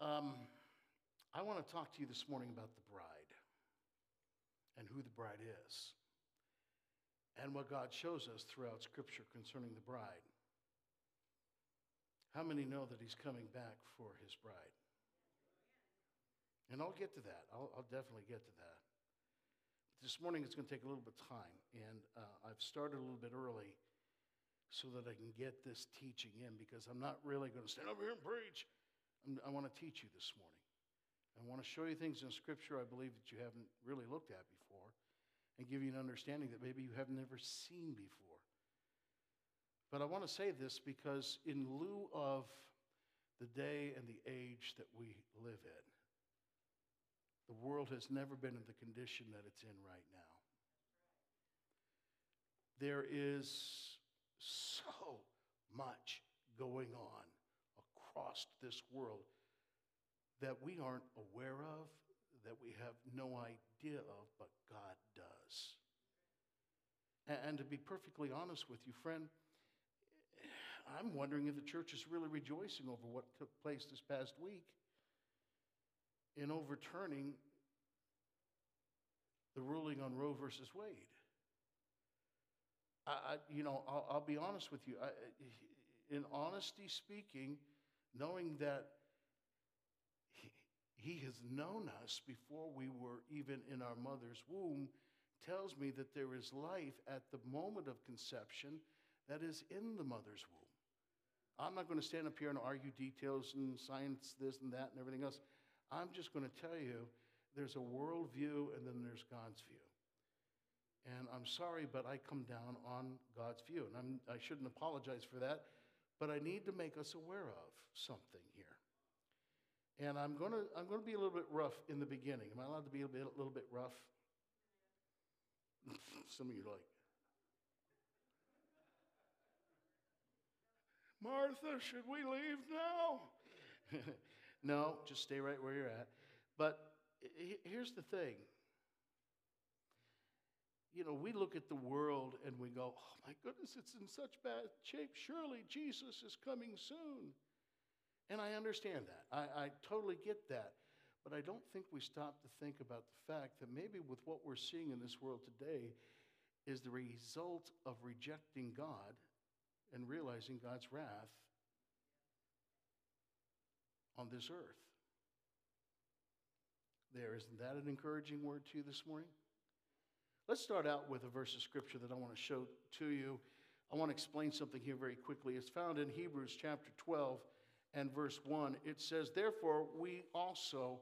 Um, I want to talk to you this morning about the bride and who the bride is and what God shows us throughout Scripture concerning the bride. How many know that He's coming back for His bride? And I'll get to that. I'll, I'll definitely get to that. But this morning it's going to take a little bit of time, and uh, I've started a little bit early so that I can get this teaching in because I'm not really going to stand over here and preach. I want to teach you this morning. I want to show you things in Scripture I believe that you haven't really looked at before and give you an understanding that maybe you have never seen before. But I want to say this because, in lieu of the day and the age that we live in, the world has never been in the condition that it's in right now. There is so much going on across this world that we aren't aware of, that we have no idea of, but God does. And, to be perfectly honest with you, friend, I'm wondering if the church is really rejoicing over what took place this past week in overturning the ruling on Roe versus Wade. I, I you know, I'll, I'll, be honest with you. I, in honesty speaking, knowing that he, he has known us before we were even in our mother's womb tells me that there is life at the moment of conception that is in the mother's womb. I'm not going to stand up here and argue details and science this and that and everything else. I'm just going to tell you there's a worldview and then there's God's view. And I'm sorry, but I come down on God's view. And I'm, I shouldn't apologize for that, but I need to make us aware of something here. And I'm going to, I'm going to be a little bit rough in the beginning. Am I allowed to be a, bit, a little bit rough? Some of you like, Martha, should we leave now? no, just stay right where you're at. But here's the thing you know, we look at the world and we go, oh my goodness, it's in such bad shape. Surely Jesus is coming soon. And I understand that. I, I, totally get that. But I don't think we stop to think about the fact that maybe with what we're seeing in this world today is the result of rejecting God and realizing God's wrath on this earth. There, isn't that an encouraging word to you this morning? Let's start out with a verse of scripture that I want to show to you. I want to explain something here very quickly. It's found in Hebrews chapter 12 and verse 1. It says, Therefore, we also,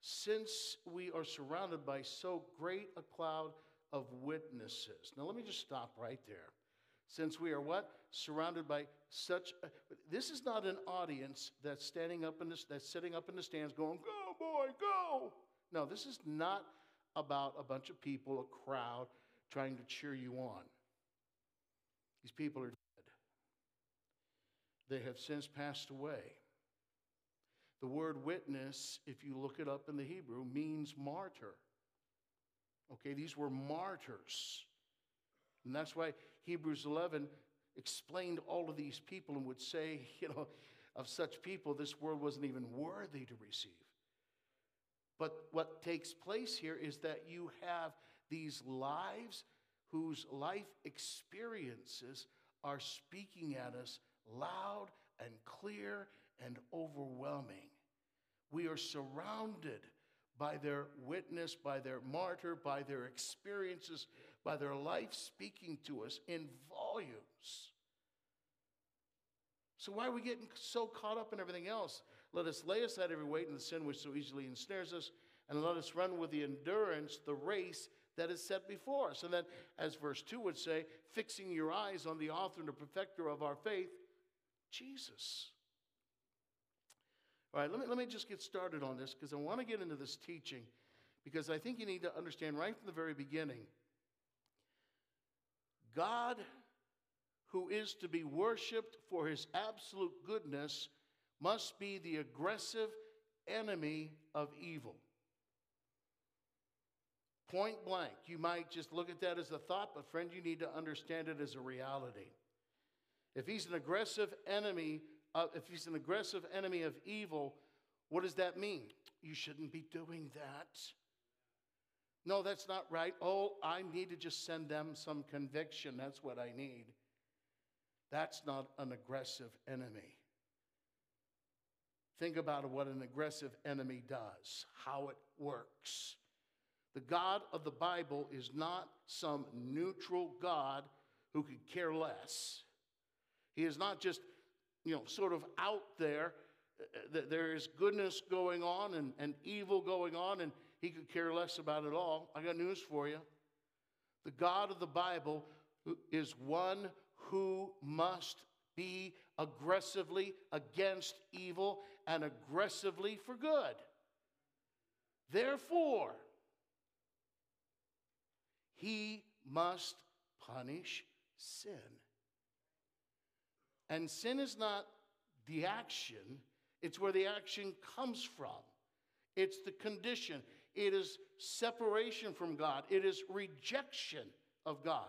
since we are surrounded by so great a cloud of witnesses. Now, let me just stop right there. Since we are what? Surrounded by such. A, this is not an audience that's standing up in the, that's sitting up in the stands going, Go, boy, go. No, this is not about a bunch of people, a crowd, trying to cheer you on. These people are dead. They have since passed away. The word witness, if you look it up in the Hebrew, means martyr. Okay, these were martyrs. And that's why Hebrews 11 explained all of these people and would say, you know, of such people, this world wasn't even worthy to receive. But what takes place here is that you have these lives whose life experiences are speaking at us loud and clear and overwhelming. We are surrounded by their witness, by their martyr, by their experiences, by their life speaking to us in volumes. So, why are we getting so caught up in everything else? Let us lay aside every weight and the sin which so easily ensnares us, and let us run with the endurance the race that is set before us. And then, as verse 2 would say, fixing your eyes on the author and the perfecter of our faith, Jesus. All right, let me, let me just get started on this because I want to get into this teaching because I think you need to understand right from the very beginning God who is to be worshiped for his absolute goodness must be the aggressive enemy of evil. Point blank. You might just look at that as a thought, but friend, you need to understand it as a reality. If he's an aggressive enemy, uh, if he's an aggressive enemy of evil, What does that mean? You shouldn't be doing that. No, that's not right. Oh, I need to just send them some conviction. That's what I need. That's not an aggressive enemy. Think about what an aggressive enemy does, how it works. The God of the Bible is not some neutral God who could care less. He is not just, you know, sort of out there. Uh, there is goodness going on and, and evil going on, and he could care less about it all. I got news for you. The God of the Bible is one who must be aggressively against evil and aggressively for good. Therefore, he must punish sin. And sin is not the action, it's where the action comes from. It's the condition. It is separation from God. It is rejection of God.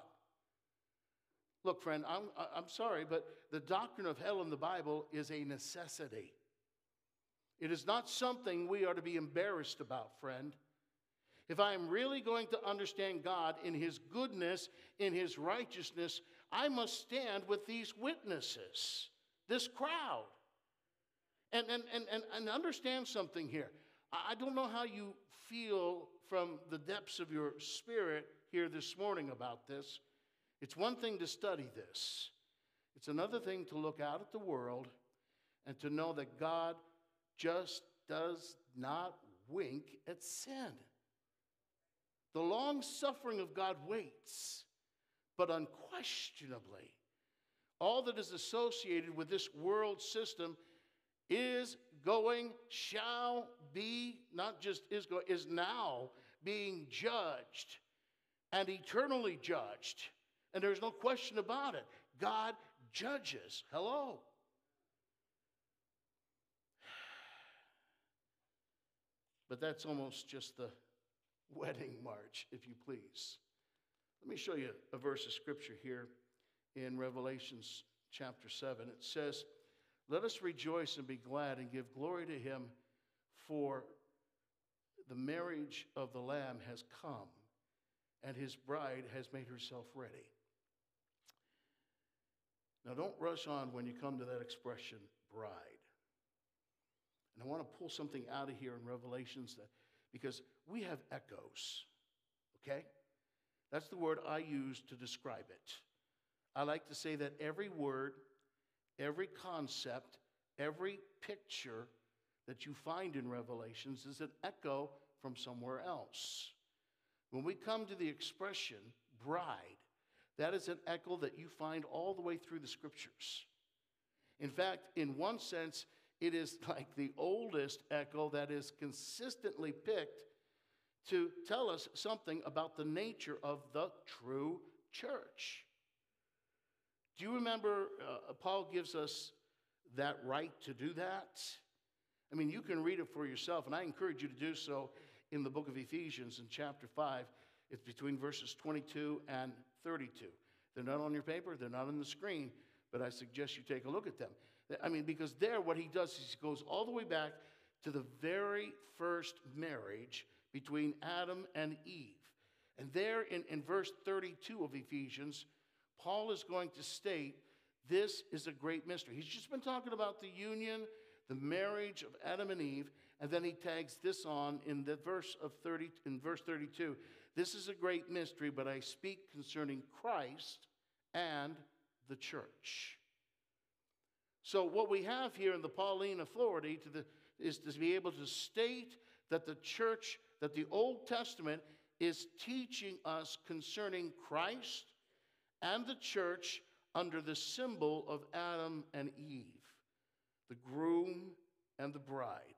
Look, friend, I'm, I'm sorry, but the doctrine of hell in the Bible is a necessity. It is not something we are to be embarrassed about, friend. If I am really going to understand God in His goodness, in His righteousness, I must stand with these witnesses, this crowd. And, and, and, and, and understand something here. I don't know how you feel from the depths of your spirit here this morning about this. It's one thing to study this, it's another thing to look out at the world and to know that God just does not wink at sin. The long suffering of God waits, but unquestionably, all that is associated with this world system is going, shall be, not just is going, is now being judged and eternally judged. And there's no question about it. God judges. Hello. But that's almost just the wedding march, if you please. Let me show you a verse of scripture here in Revelations chapter 7. It says, Let us rejoice and be glad and give glory to him, for the marriage of the Lamb has come, and his bride has made herself ready. Now, don't rush on when you come to that expression, bride. And I want to pull something out of here in Revelations that, because we have echoes, okay? That's the word I use to describe it. I like to say that every word, every concept, every picture that you find in Revelations is an echo from somewhere else. When we come to the expression bride, that is an echo that you find all the way through the scriptures. In fact, in one sense, it is like the oldest echo that is consistently picked to tell us something about the nature of the true church. Do you remember uh, Paul gives us that right to do that? I mean, you can read it for yourself, and I encourage you to do so in the book of Ephesians in chapter 5. It's between verses 22 and 32. They're not on your paper, they're not on the screen, but I suggest you take a look at them. I mean, because there, what he does is he goes all the way back to the very first marriage between Adam and Eve. And there in, in verse 32 of Ephesians, Paul is going to state this is a great mystery. He's just been talking about the union, the marriage of Adam and Eve, and then he tags this on in the verse of 30 in verse 32. This is a great mystery, but I speak concerning Christ and the church. So, what we have here in the Pauline authority to the, is to be able to state that the church, that the Old Testament is teaching us concerning Christ and the church under the symbol of Adam and Eve, the groom and the bride.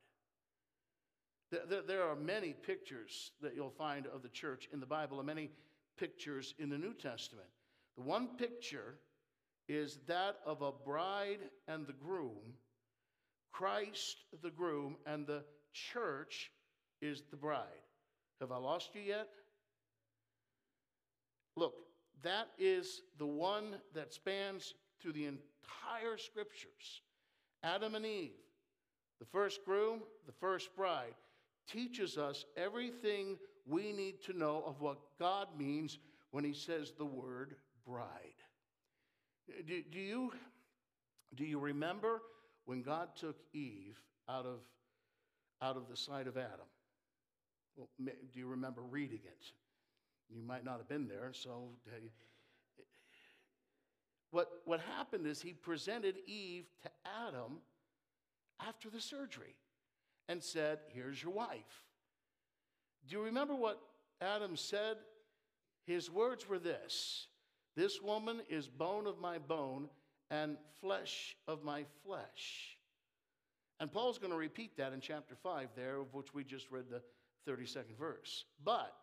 There are many pictures that you'll find of the church in the Bible and many pictures in the New Testament. The one picture is that of a bride and the groom, Christ the groom, and the church is the bride. Have I lost you yet? Look, that is the one that spans through the entire scriptures Adam and Eve, the first groom, the first bride, teaches us everything we need to know of what God means when He says the word bride. Do, do, you, do you remember when God took Eve out of, out of the sight of Adam? Well, do you remember reading it? You might not have been there, so what, what happened is he presented Eve to Adam after the surgery and said, Here's your wife. Do you remember what Adam said? His words were this This woman is bone of my bone and flesh of my flesh. And Paul's going to repeat that in chapter 5 there, of which we just read the 32nd verse. But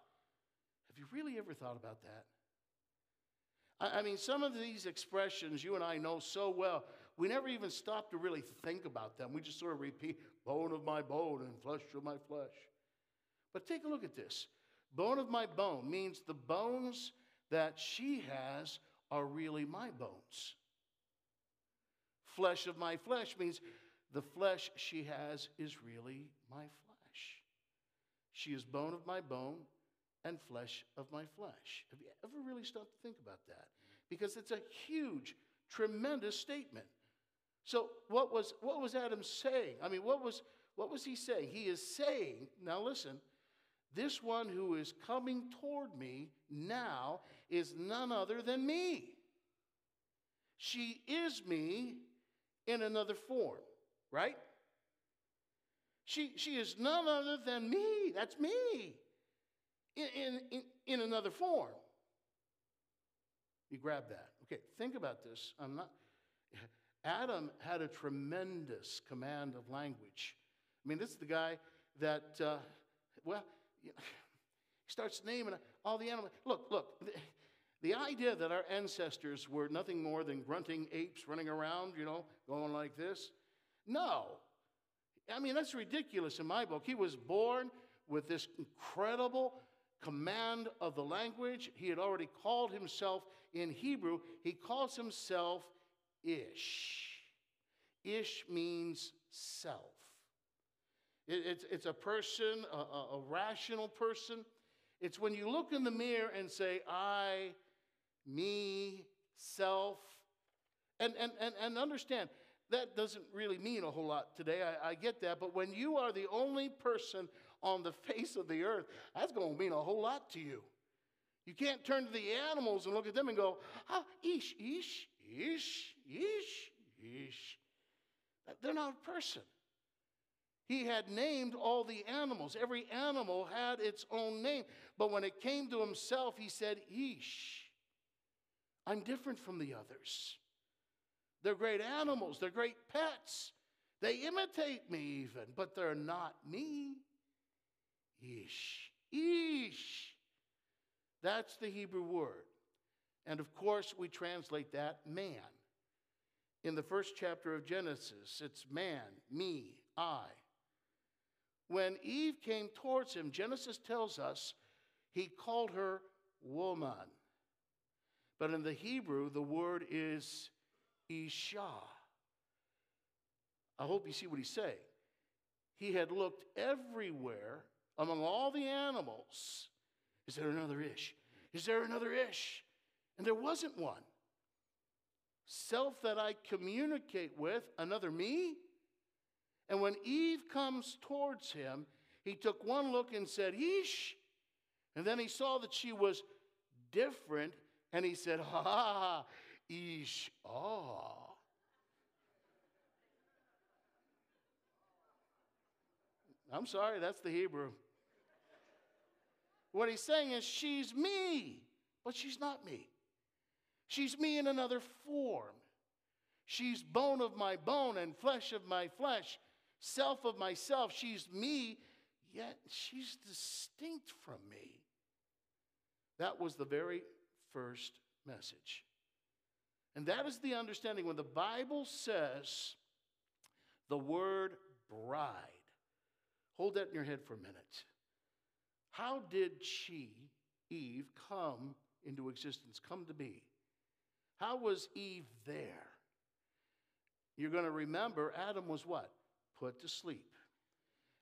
have you really ever thought about that? I mean, some of these expressions you and I know so well, we never even stop to really think about them. We just sort of repeat, bone of my bone and flesh of my flesh. But take a look at this. Bone of my bone means the bones that she has are really my bones. Flesh of my flesh means the flesh she has is really my flesh. She is bone of my bone and flesh of my flesh. Have you ever really stopped to think about that? Because it's a huge, tremendous statement. So, what was, what was Adam saying? I mean, what was, what was he saying? He is saying, now listen, this one who is coming toward me now is none other than me. She is me in another form, right? She, she is none other than me. That's me in, in, in another form. You grab that. Okay, think about this. I'm not. Adam had a tremendous command of language. I mean, this is the guy that, uh, well, he starts naming all the animals. Look, look, the, the idea that our ancestors were nothing more than grunting apes running around, you know, going like this. No. I mean, that's ridiculous in my book. He was born with this incredible command of the language. He had already called himself in Hebrew, he calls himself Ish. Ish means self. It, it's, it's a person, a, a, rational person. It's when you look in the mirror and say, I, me, self. And, and, and, and understand, that doesn't really mean a whole lot today. I, I get that. But when you are the only person on the face of the earth, that's going to mean a whole lot to you. You can't turn to the animals and look at them and go, ah, ish, ish, ish, ish, ish. They're not a person. He had named all the animals. Every animal had its own name. But when it came to himself, he said, Ish. I'm different from the others. They're great animals, they're great pets. They imitate me even, but they're not me. Ish. Ish. That's the Hebrew word. And of course, we translate that man. In the first chapter of Genesis, it's man, me, I. When Eve came towards him, Genesis tells us he called her woman. But in the Hebrew, the word is Isha. I hope you see what he's saying. He had looked everywhere among all the animals. Is there another ish? Is there another ish? And there wasn't one. Self that I communicate with, another me. And when Eve comes towards him, he took one look and said, Ish. And then he saw that she was different, and he said, Ha ha ha, ah. I'm sorry, that's the Hebrew. What he's saying is, she's me, but she's not me. She's me in another form. She's bone of my bone and flesh of my flesh, self of myself. She's me, yet she's distinct from me. That was the very first message. And that is the understanding when the Bible says the word bride. Hold that in your head for a minute. How did she, Eve, come into existence, come to be? How was Eve there? You're going to remember Adam was what? Put to sleep.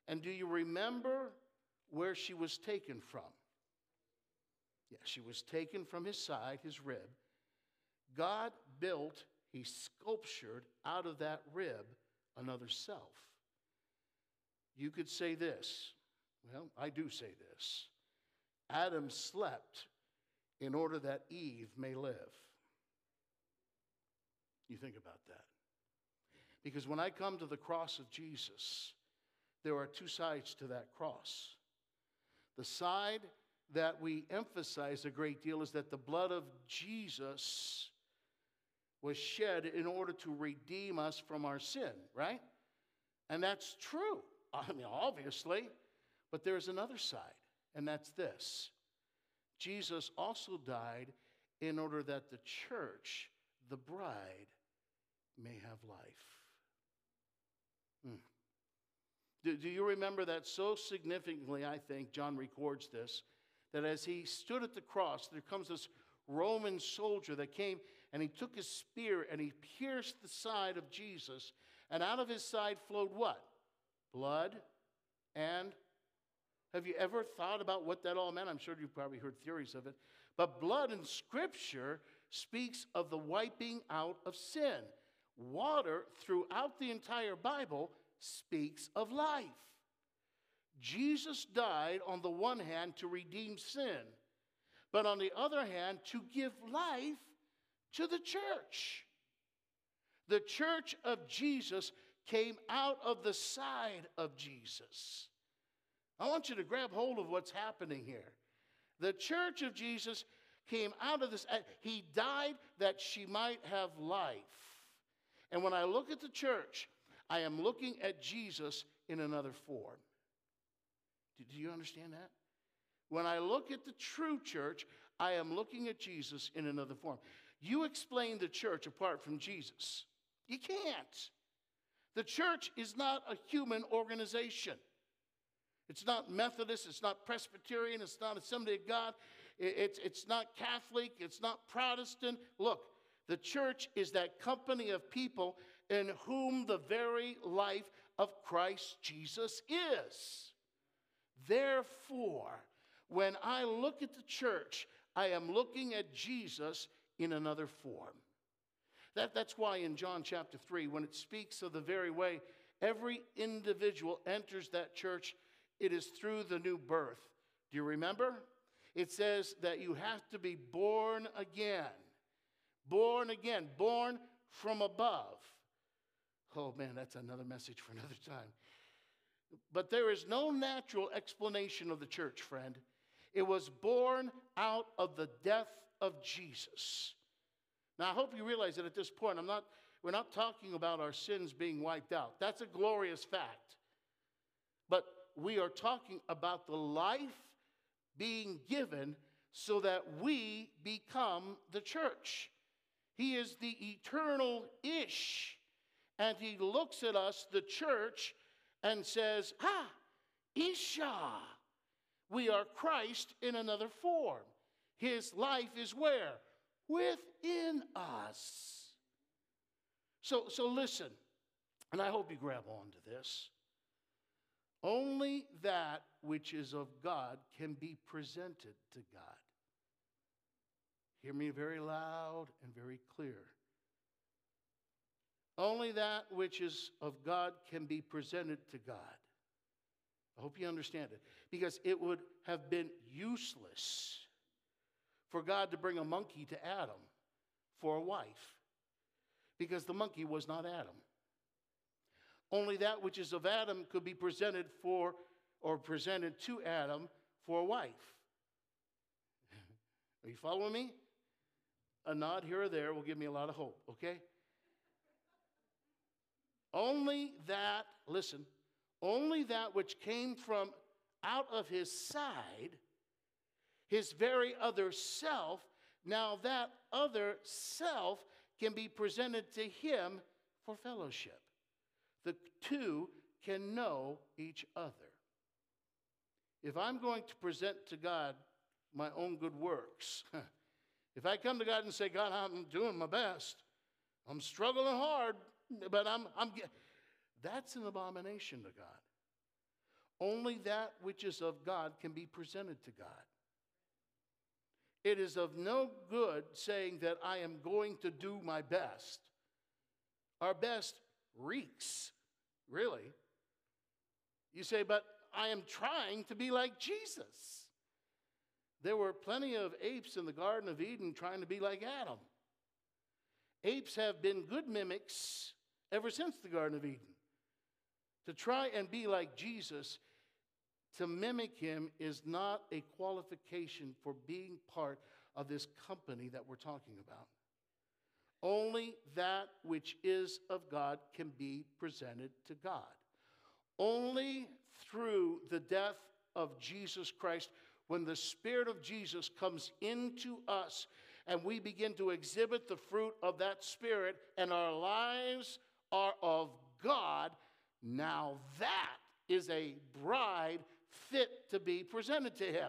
And do you remember where she was taken from? Yeah, she was taken from his side, his rib. God built, he sculptured out of that rib another self. You could say this. Well, I do say this. Adam slept in order that Eve may live. You think about that. Because when I come to the cross of Jesus, there are two sides to that cross. The side that we emphasize a great deal is that the blood of Jesus was shed in order to redeem us from our sin, right? And that's true. I mean, obviously. But there's another side, and that's this Jesus also died in order that the church, the bride, may have life. Hmm. Do, do you remember that so significantly? I think John records this that as he stood at the cross, there comes this Roman soldier that came and he took his spear and he pierced the side of Jesus, and out of his side flowed what? Blood and have you ever thought about what that all meant? I'm sure you've probably heard theories of it. But blood in Scripture speaks of the wiping out of sin. Water throughout the entire Bible speaks of life. Jesus died on the one hand to redeem sin, but on the other hand to give life to the church. The church of Jesus came out of the side of Jesus. I want you to grab hold of what's happening here. The church of Jesus came out of this, uh, he died that she might have life. And when I look at the church, I am looking at Jesus in another form. Do you understand that? When I look at the true church, I am looking at Jesus in another form. You explain the church apart from Jesus. You can't. The church is not a human organization. It's not Methodist, it's not Presbyterian, it's not Assembly of God, it's, it's not Catholic, it's not Protestant. Look, the church is that company of people in whom the very life of Christ Jesus is. Therefore, when I look at the church, I am looking at Jesus in another form. That, that's why in John chapter 3, when it speaks of the very way every individual enters that church it is through the new birth. Do you remember? It says that you have to be born again. Born again, born from above. Oh man, that's another message for another time. But there is no natural explanation of the church, friend. It was born out of the death of Jesus. Now, I hope you realize that at this point, I'm not, we're not talking about our sins being wiped out. That's a glorious fact. But we are talking about the life being given so that we become the church. He is the eternal ish. And he looks at us, the church, and says, Ah, Isha. We are Christ in another form. His life is where? Within us. So, so listen, and I hope you grab on to this. Only that which is of God can be presented to God. Hear me very loud and very clear. Only that which is of God can be presented to God. I hope you understand it. Because it would have been useless for God to bring a monkey to Adam for a wife. Because the monkey was not Adam. Only that which is of Adam could be presented for or presented to Adam for a wife. Are you following me? A nod here or there will give me a lot of hope, okay? Only that, listen, only that which came from out of his side, his very other self, now that other self can be presented to him for fellowship the two can know each other. If I'm going to present to God my own good works, if I come to God and say, God, I'm doing my best, I'm struggling hard, but I'm, I'm that's an abomination to God. Only that which is of God can be presented to God. It is of no good saying that I am going to do my best. Our best reeks, really. You say, but I am trying to be like Jesus. There were plenty of apes in the Garden of Eden trying to be like Adam. Apes have been good mimics ever since the Garden of Eden. To try and be like Jesus, to mimic him, is not a qualification for being part of this company that we're talking about. Only that which is of God can be presented to God. Only through the death of Jesus Christ, when the Spirit of Jesus comes into us and we begin to exhibit the fruit of that Spirit, and our lives are of God, now that is a bride fit to be presented to Him.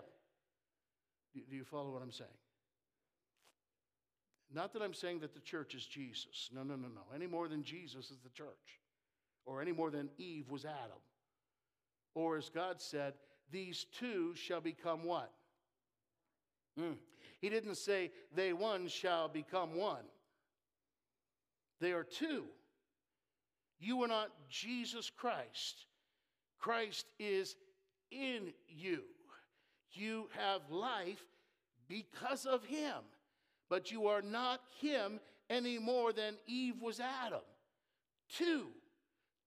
Do you follow what I'm saying? Not that I'm saying that the church is Jesus. No, no, no, no. Any more than Jesus is the church, or any more than Eve was Adam. Or as God said, these two shall become what? Mm. He didn't say they one shall become one. They are two. You are not Jesus Christ. Christ is in you. You have life because of him, but you are not him any more than Eve was Adam. Two,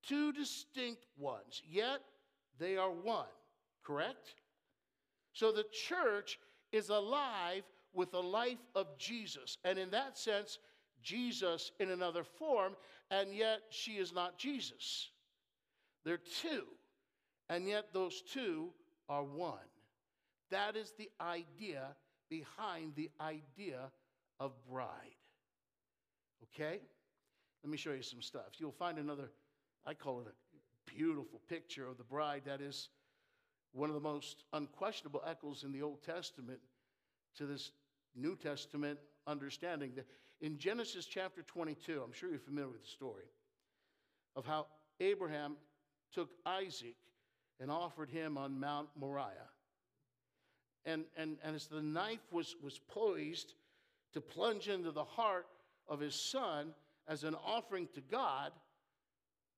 two distinct ones, yet they are one, correct? So the church is alive with the life of Jesus. And in that sense, Jesus in another form, and yet she is not Jesus. They're two, and yet those two are one. That is the idea behind the idea of bride. Okay? Let me show you some stuff. You'll find another, I call it a beautiful picture of the bride that is one of the most unquestionable echoes in the Old Testament to this New Testament understanding. That in Genesis chapter 22, I'm sure you're familiar with the story of how Abraham took Isaac and offered him on Mount Moriah. And, and, and as the knife was, was poised to plunge into the heart of his son as an offering to God,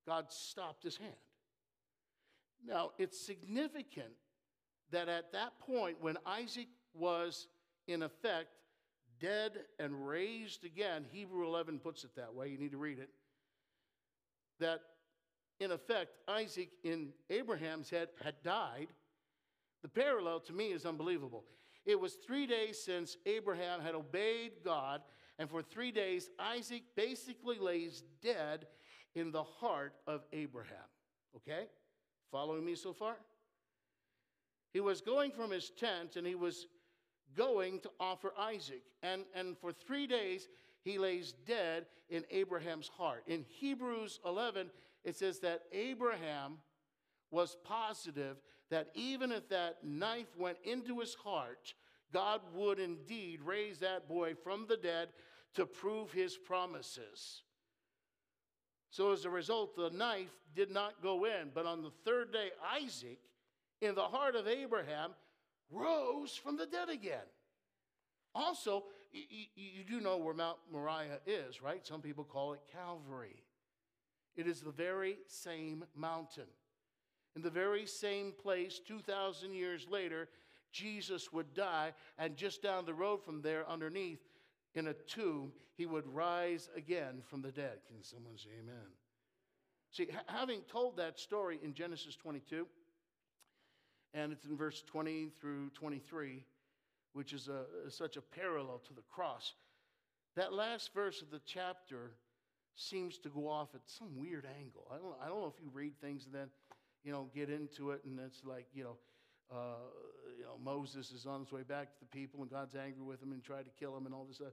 God stopped his hand. Now, it's significant that at that point, when Isaac was in effect dead and raised again, Hebrew 11 puts it that way, you need to read it, that in effect, Isaac in Abraham's head had died. The parallel to me is unbelievable. It was three days since Abraham had obeyed God, and for three days, Isaac basically lays dead in the heart of Abraham. Okay? Following me so far? He was going from his tent and he was going to offer Isaac. And, and for three days, he lays dead in Abraham's heart. In Hebrews 11, it says that Abraham was positive that even if that knife went into his heart, God would indeed raise that boy from the dead to prove his promises. So, as a result, the knife did not go in. But on the third day, Isaac, in the heart of Abraham, rose from the dead again. Also, you, you do know where Mount Moriah is, right? Some people call it Calvary. It is the very same mountain. In the very same place, 2,000 years later, Jesus would die, and just down the road from there, underneath, in a tomb, he would rise again from the dead. Can someone say amen? See, having told that story in Genesis 22, and it's in verse 20 through 23, which is a, such a parallel to the cross. That last verse of the chapter seems to go off at some weird angle. I don't, I don't know if you read things and then, you know, get into it and it's like, you know, uh, know, Moses is on his way back to the people and God's angry with him and tried to kill him and all this stuff.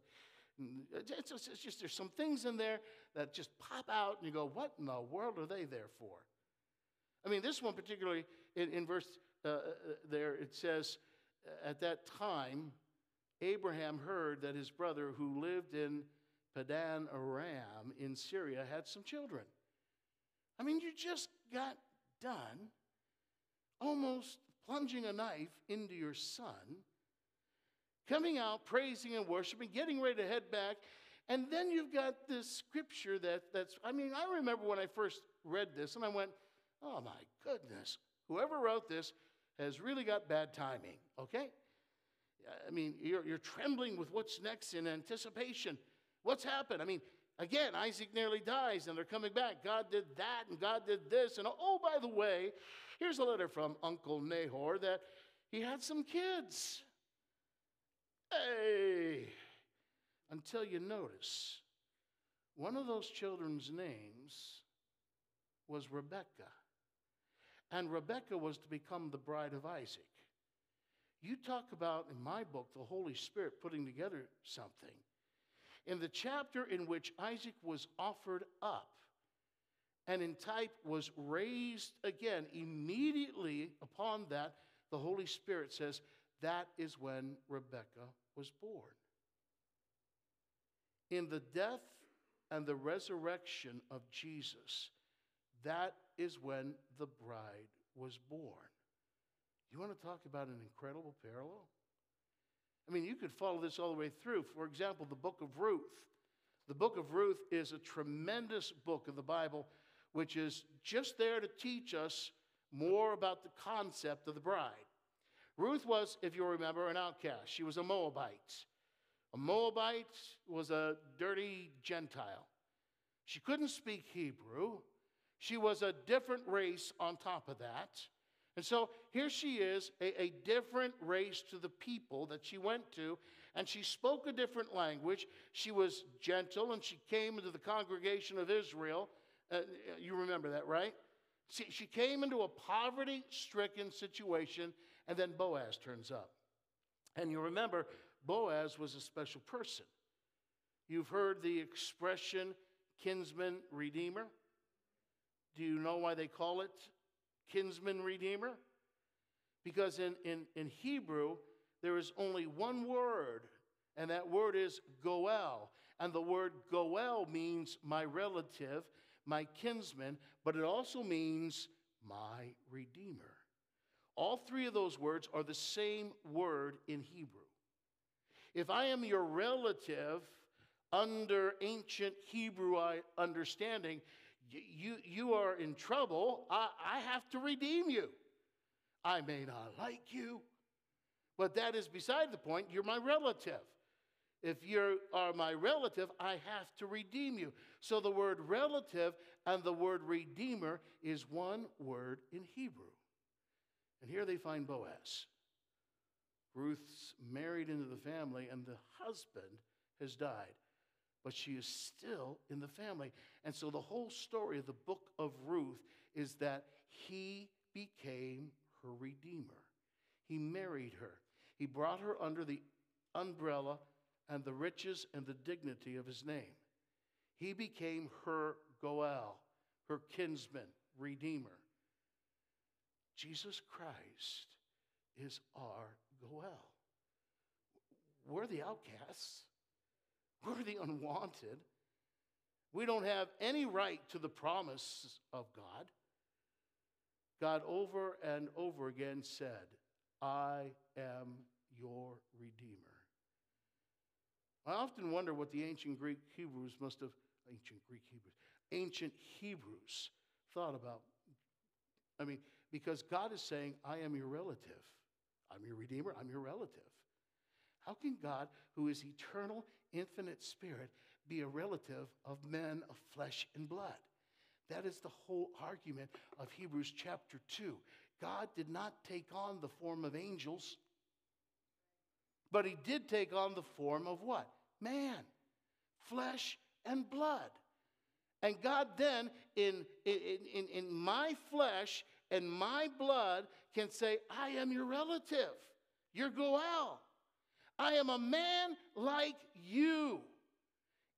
It's just, it's just, there's some things in there that just pop out and you go, what in the world are they there for? I mean, this one particularly in, in verse uh, uh there, it says, at that time, Abraham heard that his brother who lived in Padan Aram in Syria had some children. I mean, you just got done almost plunging a knife into your son, coming out, praising and worshiping, getting ready to head back. And then you've got this scripture that, that's, I mean, I remember when I first read this and I went, oh my goodness, whoever wrote this has really got bad timing, okay? I mean, you're, you're trembling with what's next in anticipation. What's happened? I mean, again, Isaac nearly dies and they're coming back. God did that and God did this. And oh, by the way, here's a letter from Uncle Nahor that he had some kids. Hey, until you notice, one of those children's names was Rebecca. And Rebecca was to become the bride of Isaac. You talk about, in my book, the Holy Spirit putting together something. In the chapter in which Isaac was offered up, and in type was raised again, immediately upon that, the Holy Spirit says, that is when Rebekah was born. In the death and the resurrection of Jesus, that is when the bride was born. You want to talk about an incredible parallel? I mean, you could follow this all the way through. For example, the book of Ruth. The book of Ruth is a tremendous book of the Bible, which is just there to teach us more about the concept of the bride. Ruth was, if you remember, an outcast. She was a Moabite. A Moabite was a dirty Gentile. She couldn't speak Hebrew. She was a different race on top of that. And so here she is, a, a, different race to the people that she went to, and she spoke a different language. She was gentle, and she came into the congregation of Israel. Uh, you remember that, right? She, she came into a poverty stricken situation, and then Boaz turns up. And you remember, Boaz was a special person. You've heard the expression kinsman redeemer. Do you know why they call it kinsman redeemer? Because in, in, in Hebrew, there is only one word, and that word is goel. And the word goel means my relative, my kinsman, but it also means my redeemer. All three of those words are the same word in Hebrew. If I am your relative under ancient Hebrew understanding, you, you are in trouble. I, I have to redeem you. I may not like you, but that is beside the point. You're my relative. If you are my relative, I have to redeem you. So the word relative and the word redeemer is one word in Hebrew. And here they find Boaz. Ruth's married into the family, and the husband has died but she is still in the family. And so the whole story of the book of Ruth is that he became her redeemer. He married her, he brought her under the umbrella and the riches and the dignity of his name. He became her Goel, her kinsman, redeemer. Jesus Christ is our Goel. We're the outcasts. We're the unwanted. We don't have any right to the promise of God. God over and over again said, I am your Redeemer. I often wonder what the ancient Greek Hebrews must have, ancient Greek Hebrews, ancient Hebrews thought about. I mean, because God is saying, I am your relative. I'm your Redeemer, I'm your relative. How can God, who is eternal, infinite spirit, be a relative of men of flesh and blood? That is the whole argument of Hebrews chapter 2. God did not take on the form of angels, but he did take on the form of what? Man, flesh and blood. And God then, in, in, in, in my flesh and my blood, can say, I am your relative. Your Goel. I am a man like you.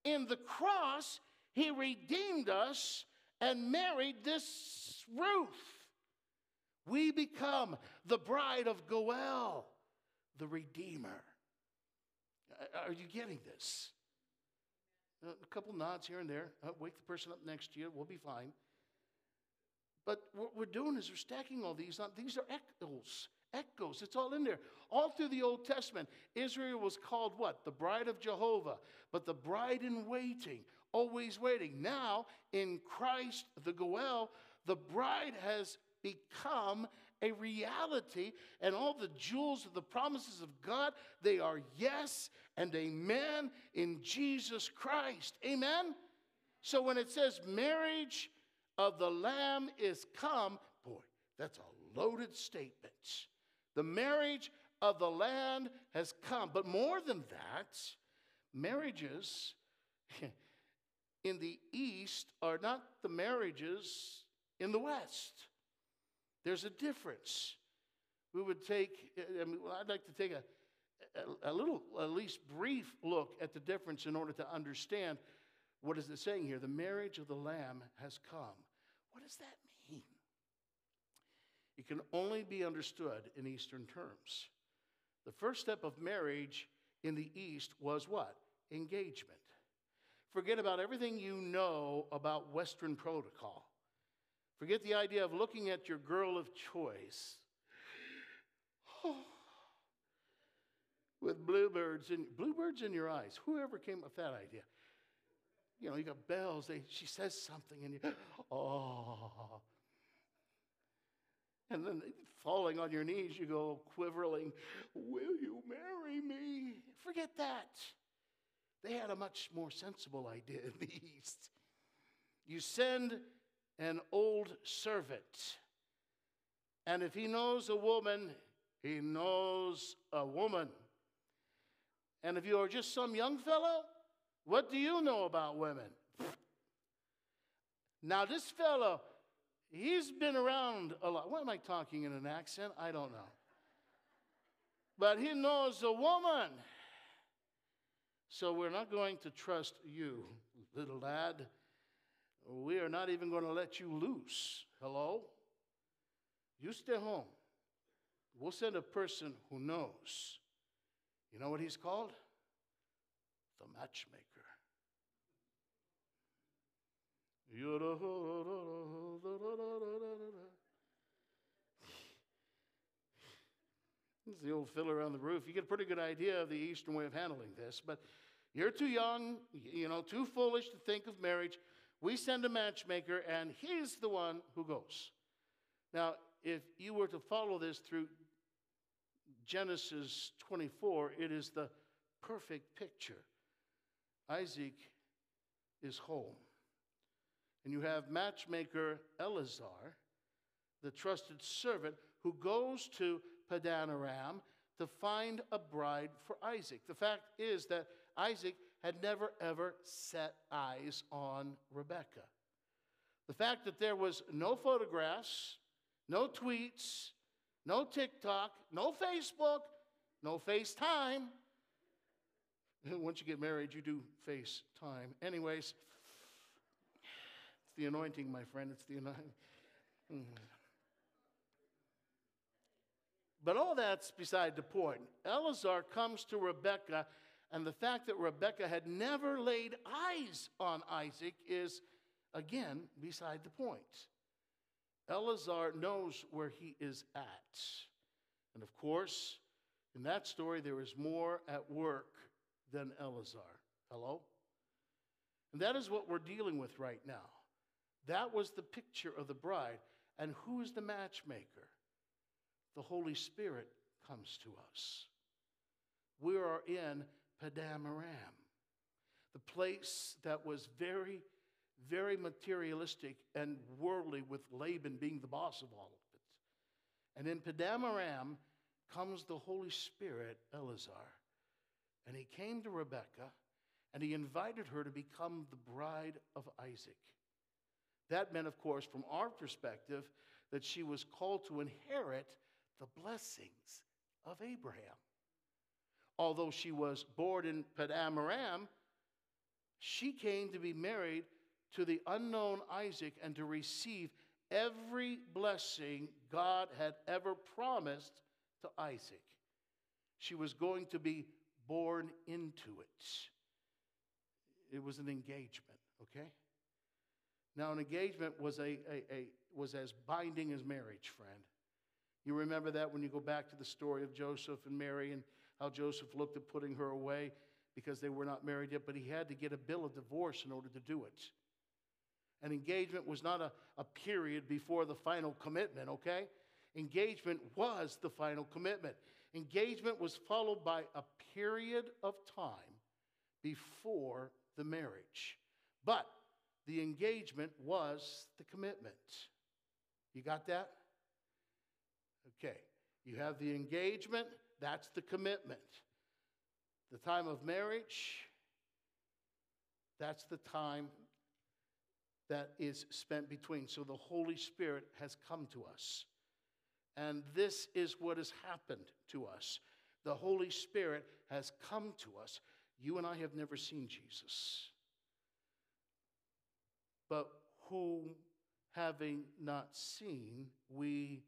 In the cross, he redeemed us and married this Ruth. We become the bride of Goel, the Redeemer. Are you getting this? A couple nods here and there. Uh, wake the person up next to you. We'll be fine. But what we're doing is we're stacking all these on. These are echoes. Echoes. It's all in there. All through the Old Testament, Israel was called what? The bride of Jehovah, but the bride in waiting, always waiting. Now, in Christ, the Goel, the bride has become a reality, and all the jewels of the promises of God, they are yes and amen in Jesus Christ. Amen? So when it says marriage of the Lamb is come, boy, that's a loaded statement. The marriage of the land has come. But more than that, marriages in the East are not the marriages in the West. There's a difference. We would take, I mean, I'd like to take a, a, a, little, at least brief look at the difference in order to understand what is it saying here. The marriage of the Lamb has come. What does that mean? It can only be understood in Eastern terms. The first step of marriage in the East was what? Engagement. Forget about everything you know about Western protocol. Forget the idea of looking at your girl of choice. With bluebirds in bluebirds in your eyes. Whoever came up with that idea? You know, you got bells, they, she says something, and you, oh. And then falling on your knees, you go quivering, Will you marry me? Forget that. They had a much more sensible idea in the East. You send an old servant, and if he knows a woman, he knows a woman. And if you are just some young fellow, what do you know about women? Now, this fellow, he's been around a lot. What am I talking in an accent? I don't know. But he knows a woman. So we're not going to trust you, little lad. We are not even going to let you loose. Hello? You stay home. We'll send a person who knows. You know what he's called? The matchmaker. This is the old fiddler on the roof. You get a pretty good idea of the Eastern way of handling this, but you're too young, you know, too foolish to think of marriage. We send a matchmaker, and he's the one who goes. Now, if you were to follow this through Genesis 24, it is the perfect picture. Isaac is home. And you have matchmaker Eleazar, the trusted servant, who goes to Padanaram to find a bride for Isaac. The fact is that Isaac had never ever set eyes on Rebecca. The fact that there was no photographs, no tweets, no TikTok, no Facebook, no FaceTime. Once you get married, you do FaceTime. Anyways, it's the anointing, my friend. It's the anointing. But all that's beside the point. Eleazar comes to Rebekah, and the fact that Rebekah had never laid eyes on Isaac is, again, beside the point. Eleazar knows where he is at. And of course, in that story, there is more at work than Eleazar. Hello? And that is what we're dealing with right now. That was the picture of the bride. And who is the matchmaker? The Holy Spirit comes to us. We are in Padan Aram, the place that was very, very materialistic and worldly, with Laban being the boss of all of it. And in Padan Aram comes the Holy Spirit, Eleazar. And he came to Rebekah and he invited her to become the bride of Isaac. That meant, of course, from our perspective, that she was called to inherit the blessings of Abraham. Although she was born in Padan Aram, she came to be married to the unknown Isaac and to receive every blessing God had ever promised to Isaac. She was going to be born into it. It was an engagement, okay? Now, an engagement was a, a, a, was as binding as marriage, friend. You remember that when you go back to the story of Joseph and Mary and how Joseph looked at putting her away because they were not married yet, but he had to get a bill of divorce in order to do it. An engagement was not a, a period before the final commitment, okay? Engagement was the final commitment. Engagement was followed by a period of time before the marriage. But the engagement was the commitment. You got that? Okay. You have the engagement, that's the commitment. The time of marriage, that's the time that is spent between. So the Holy Spirit has come to us. And this is what has happened to us. The Holy Spirit has come to us. You and I have never seen Jesus. But whom, having not seen, we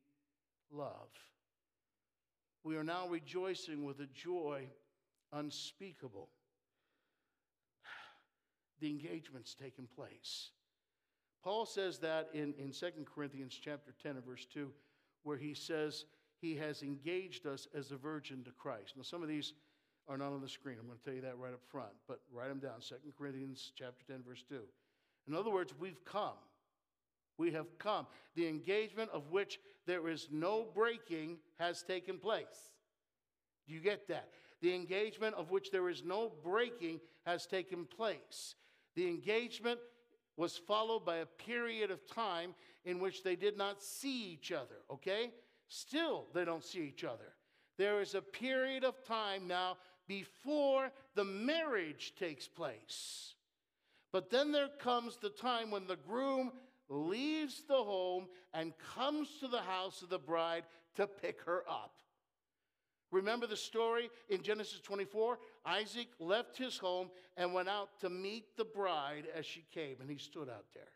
love. We are now rejoicing with a joy unspeakable. The engagement's taken place. Paul says that in, in 2 Corinthians chapter 10 and verse 2, where he says he has engaged us as a virgin to Christ. Now, some of these are not on the screen. I'm going to tell you that right up front, but write them down. 2 Corinthians chapter 10, verse 2. In other words, we've come. We have come. The engagement of which there is no breaking has taken place. Do you get that? The engagement of which there is no breaking has taken place. The engagement was followed by a period of time in which they did not see each other, okay? Still, they don't see each other. There is a period of time now before the marriage takes place. But then there comes the time when the groom leaves the home and comes to the house of the bride to pick her up. Remember the story in Genesis 24? Isaac left his home and went out to meet the bride as she came, and he stood out there.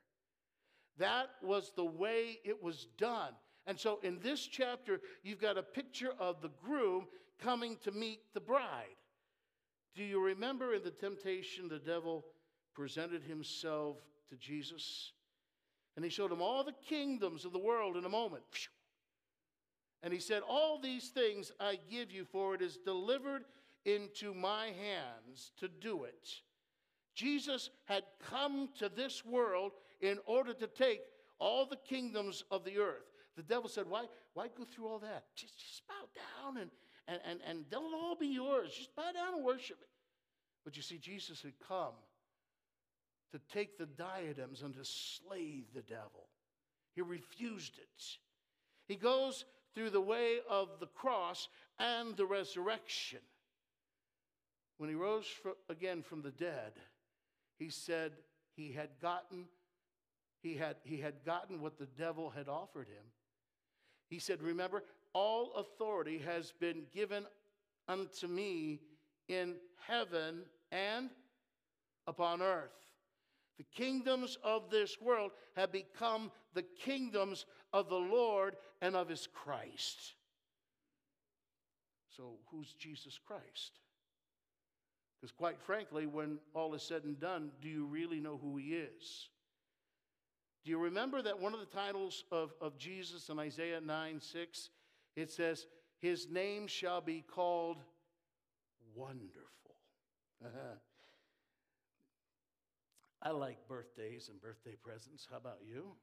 That was the way it was done. And so in this chapter, you've got a picture of the groom coming to meet the bride. Do you remember in the temptation, the devil presented himself to Jesus? And he showed him all the kingdoms of the world in a moment. And he said, All these things I give you, for it is delivered into my hands to do it. Jesus had come to this world in order to take all the kingdoms of the earth. The devil said, Why, why go through all that? Just, just bow down and, and, and, and they'll all be yours. Just bow down and worship. But you see, Jesus had come to take the diadems and to slay the devil. He refused it. He goes through the way of the cross and the resurrection. When he rose again from the dead, he said he had gotten he had, he had gotten what the devil had offered him. He said, Remember, all authority has been given unto me in heaven and upon earth. The kingdoms of this world have become the kingdoms of the Lord and of his Christ. So, who's Jesus Christ? Because, quite frankly, when all is said and done, do you really know who he is? Do you remember that one of the titles of, of Jesus in Isaiah 9 6? It says, His name shall be called Wonderful. I like birthdays and birthday presents. How about you?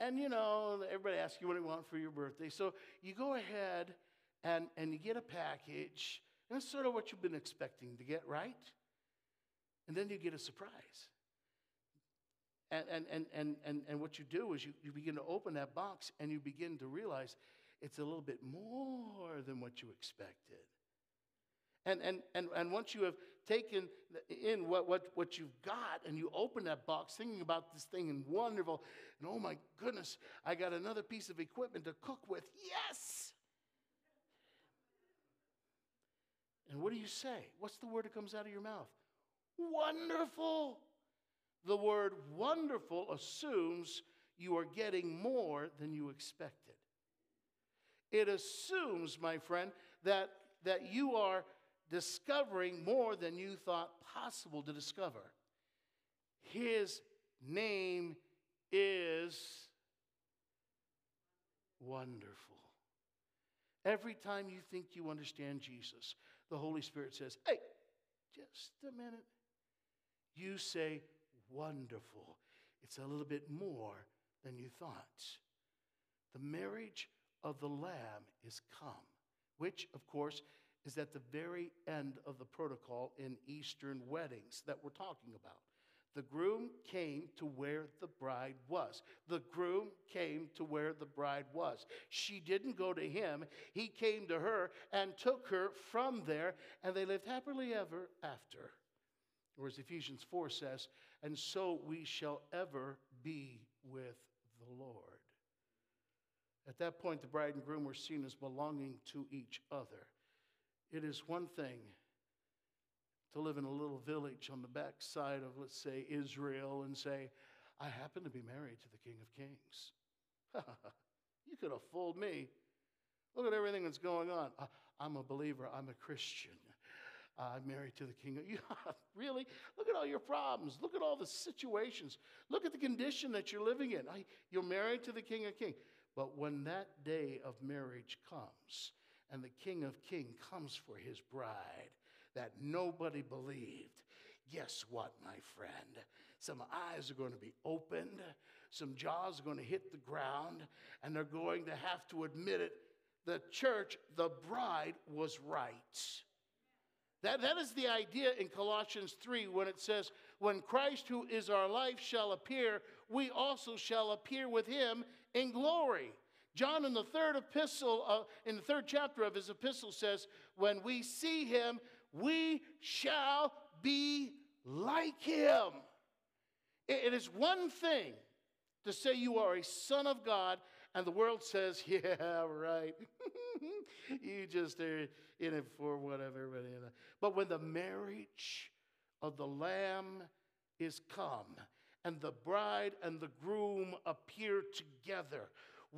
And you know, everybody asks you what you want for your birthday. So you go ahead and, and you get a package, and it's sort of what you've been expecting to get, right? And then you get a surprise. And, and, and, and, and, and what you do is you, you begin to open that box and you begin to realize it's a little bit more than what you expected. And, and, and, and once you have taken in what, what, what you've got and you open that box thinking about this thing and wonderful, and oh my goodness, I got another piece of equipment to cook with. Yes! And what do you say? What's the word that comes out of your mouth? Wonderful. The word wonderful assumes you are getting more than you expected. It assumes, my friend, that, that you are discovering more than you thought possible to discover. His name is wonderful. Every time you think you understand Jesus, the Holy Spirit says, Hey, just a minute. You say, Wonderful. It's a little bit more than you thought. The marriage of the Lamb is come, which, of course, is at the very end of the protocol in Eastern weddings that we're talking about. The groom came to where the bride was. The groom came to where the bride was. She didn't go to him, he came to her and took her from there, and they lived happily ever after. Or as Ephesians 4 says, and so we shall ever be with the Lord. At that point, the bride and groom were seen as belonging to each other. It is one thing to live in a little village on the backside of, let's say, Israel and say, I happen to be married to the King of Kings. you could have fooled me. Look at everything that's going on. I'm a believer, I'm a Christian. I'm married to the King of. You, really? Look at all your problems. Look at all the situations. Look at the condition that you're living in. You're married to the King of Kings. But when that day of marriage comes and the King of Kings comes for his bride, that nobody believed. Guess what, my friend? Some eyes are going to be opened, some jaws are going to hit the ground, and they're going to have to admit it. The church, the bride, was right. That, that is the idea in Colossians 3 when it says, When Christ, who is our life, shall appear, we also shall appear with him in glory. John, in the third epistle, uh, in the third chapter of his epistle, says, When we see him, we shall be like him. It is one thing to say you are a son of God, and the world says, Yeah, right. you just are in it for whatever. But when the marriage of the Lamb is come, and the bride and the groom appear together,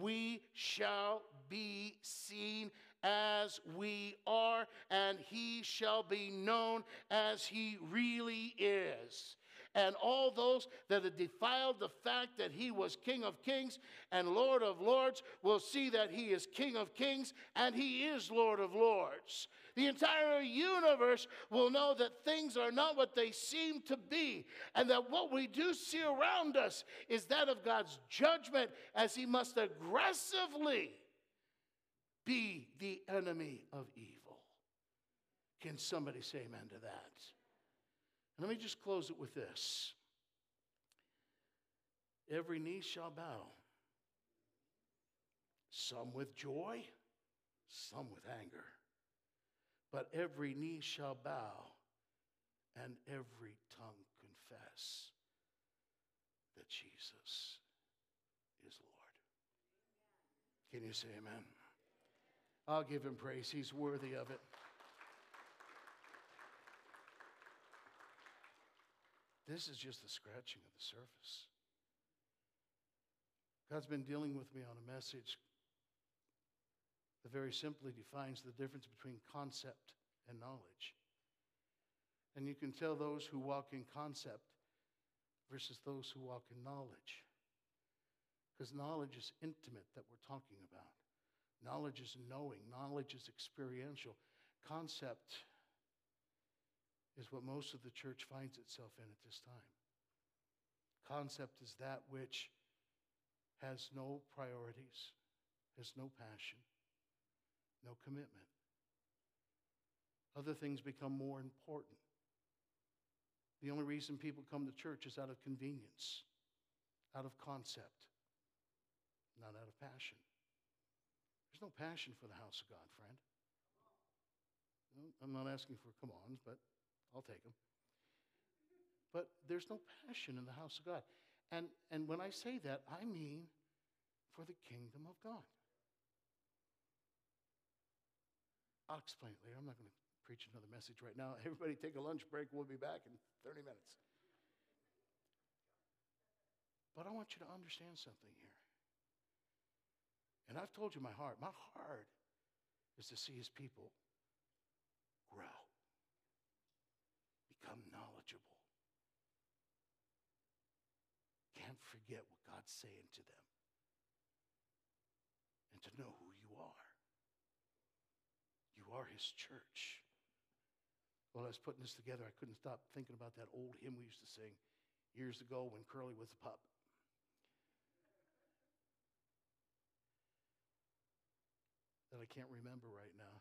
we shall be seen as we are, and he shall be known as he really is. And all those that have defiled the fact that he was King of kings and Lord of lords will see that he is King of kings and he is Lord of lords. The entire universe will know that things are not what they seem to be, and that what we do see around us is that of God's judgment as he must aggressively be the enemy of evil. Can somebody say amen to that? Let me just close it with this every knee shall bow, some with joy, some with anger. But every knee shall bow, and every tongue confess that Jesus is Lord. Can you say amen? I'll give him praise. He's worthy of it. This is just the scratching of the surface. God's been dealing with me on a message that very simply defines the difference between concept and knowledge. And you can tell those who walk in concept versus those who walk in knowledge. Because knowledge is intimate that we're talking about. Knowledge is knowing, knowledge is experiential. Concept is what most of the church finds itself in at this time. Concept is that which has no priorities, has no passion, no commitment. Other things become more important. The only reason people come to church is out of convenience, out of concept, not out of passion. There's no passion for the house of God, friend. I'm not asking for come ons, but I'll take them. But there's no passion in the house of God. And, and when I say that, I mean for the kingdom of God. I'll explain it later. I'm not going to preach another message right now. Everybody take a lunch break. We'll be back in 30 minutes. But I want you to understand something here. And I've told you my heart. My heart is to see his people grow become knowledgeable. Can't forget what God's saying to them and to know who you are. You are His church. While I was putting this together, I couldn't stop thinking about that old hymn we used to sing years ago when Curly was a pup. That I can't remember right now.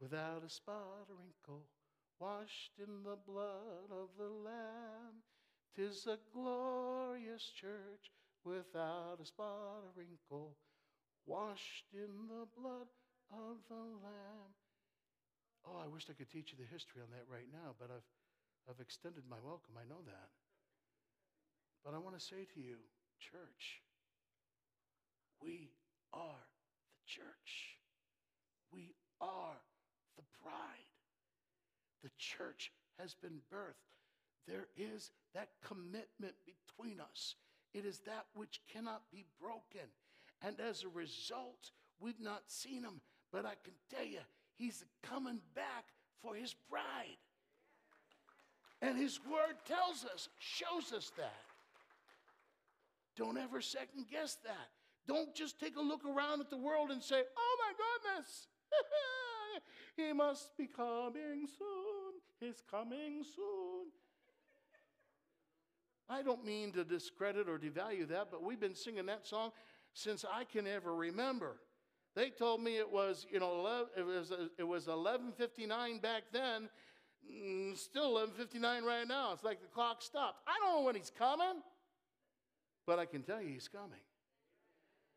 Without a spot or wrinkle, washed in the blood of the Lamb, tis a glorious church without a spot or wrinkle, washed in the blood of the Lamb. Oh, I wish I could teach you the history on that right now, but I've, I've extended my welcome. I know that. But I want to say to you, church, we are the church. We are bride. The church has been birthed. There is that commitment between us. It is that which cannot be broken. And as a result, we've not seen him, but I can tell you, he's coming back for his bride. And his word tells us, shows us that. Don't ever second guess that. Don't just take a look around at the world and say, oh my goodness, he must be coming soon. He's coming soon. I don't mean to discredit or devalue that, but we've been singing that song since I can ever remember. They told me it was, you know, it was, it was 11:59 back then. Mm, still 11:59 right now. It's like the clock stopped. I don't know when he's coming, but I can tell you he's coming.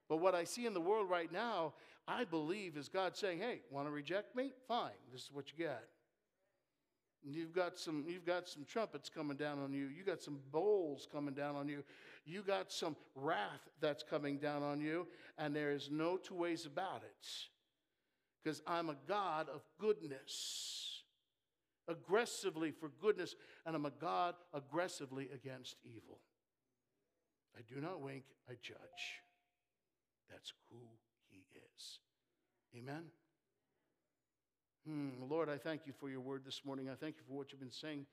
But what I see in the world right now, I believe is God saying, "Hey, want to reject me? Fine. This is what you got." You've got some you've got some trumpets coming down on you. You got some bowls coming down on you. You got some wrath that's coming down on you, and there is no two ways about it. Because I'm a God of goodness. Aggressively for goodness, and I'm a God aggressively against evil. I do not wink, I judge. That's who. Amen. Hmm, Lord, I thank you for your word this morning. I thank you for what you've been saying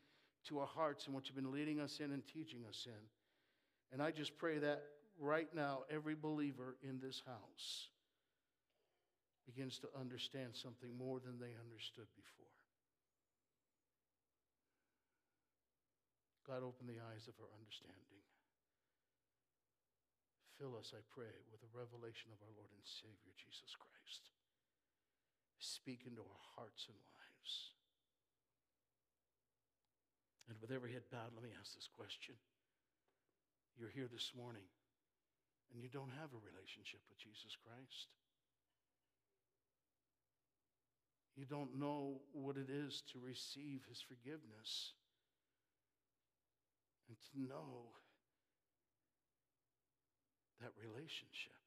to our hearts and what you've been leading us in and teaching us in. And I just pray that right now, every believer in this house begins to understand something more than they understood before. God, open the eyes of our understanding. Fill us, I pray, with a revelation of our Lord and Savior, Jesus Christ speak into our hearts and lives. And with every head bowed, let me ask this question. You're here this morning and you don't have a relationship with Jesus Christ. You don't know what it is to receive his forgiveness and to know that relationship.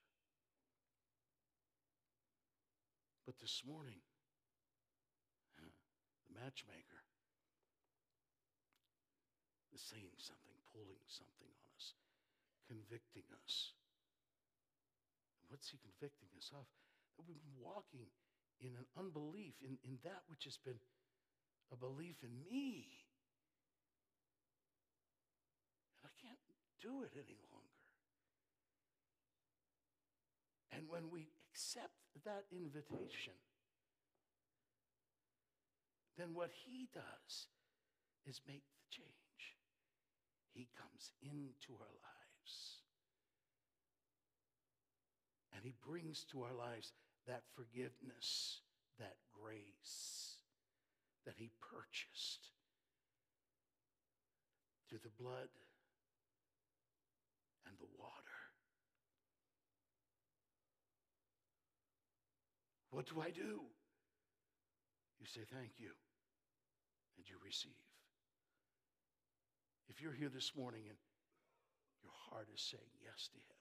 This morning, the matchmaker is saying something, pulling something on us, convicting us. What's he convicting us of? That we've been walking in an unbelief, in, in that which has been a belief in me. And I can't do it any longer. And when we accept that invitation, then what he does is make the change. He comes into our lives. And he brings to our lives that forgiveness, that grace that he purchased through the blood and the water. What do I do? You say, Thank you, and you receive. If you're here this morning and your heart is saying yes to Him,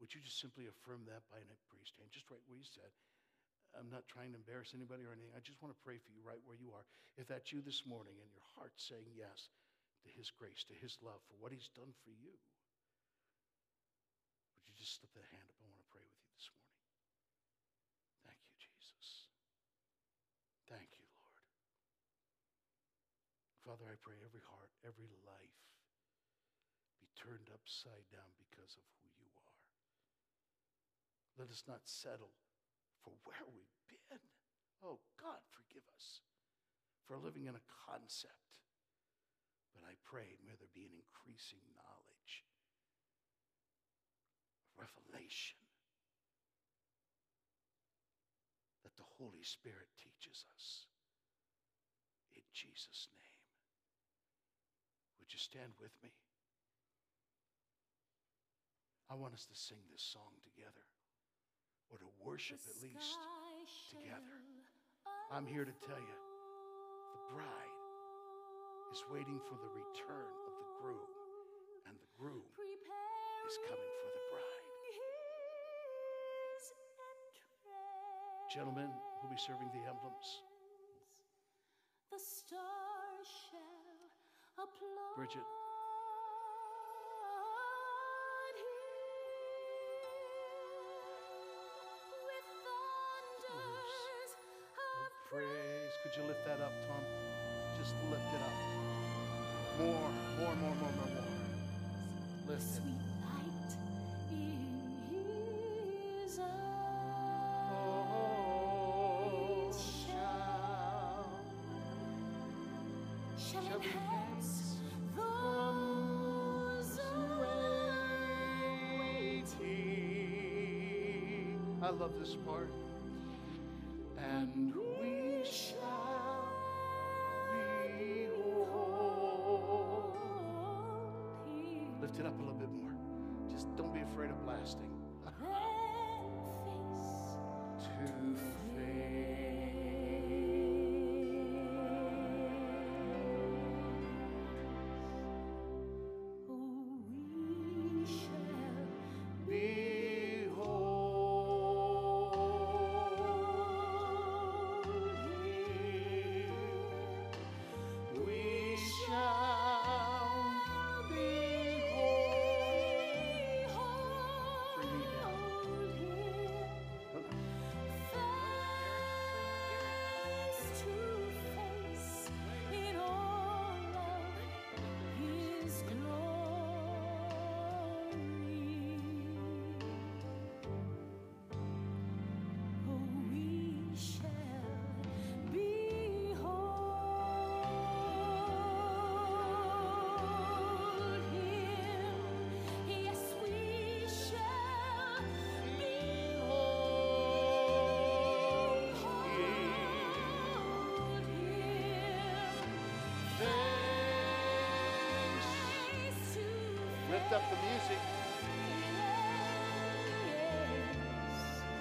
would you just simply affirm that by a priest hand, just right where you said? I'm not trying to embarrass anybody or anything. I just want to pray for you right where you are. If that's you this morning and your heart's saying yes to His grace, to His love, for what He's done for you, would you just slip that hand up? I want to pray with you this morning. Thank you, Lord. Father, I pray every heart, every life be turned upside down because of who you are. Let us not settle for where we've been. Oh, God, forgive us for living in a concept. But I pray, may there be an increasing knowledge, revelation that the Holy Spirit teaches us. In Jesus' name. You stand with me? I want us to sing this song together, or to worship at least together. I'm here to tell you the bride is waiting for the return of the groom, and the groom is coming for the bride. Gentlemen who'll be serving the emblems, The applaud. Bridget. With thunders of praise. Could you lift that up, Tom? Just lift it up. More, more, more, more, more, more. Lift it. I love this part. Up the music.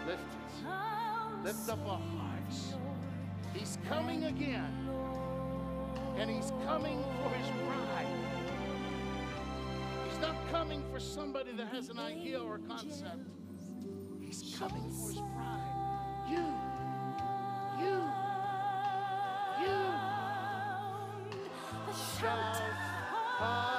Lift it. Lift up our hearts. He's coming again. And he's coming for his bride. He's not coming for somebody that has an idea or a concept. He's coming for his bride. You, you, you shall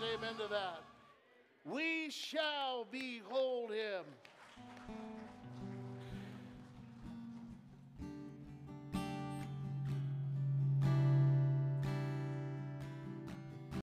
say amen to that? We shall behold.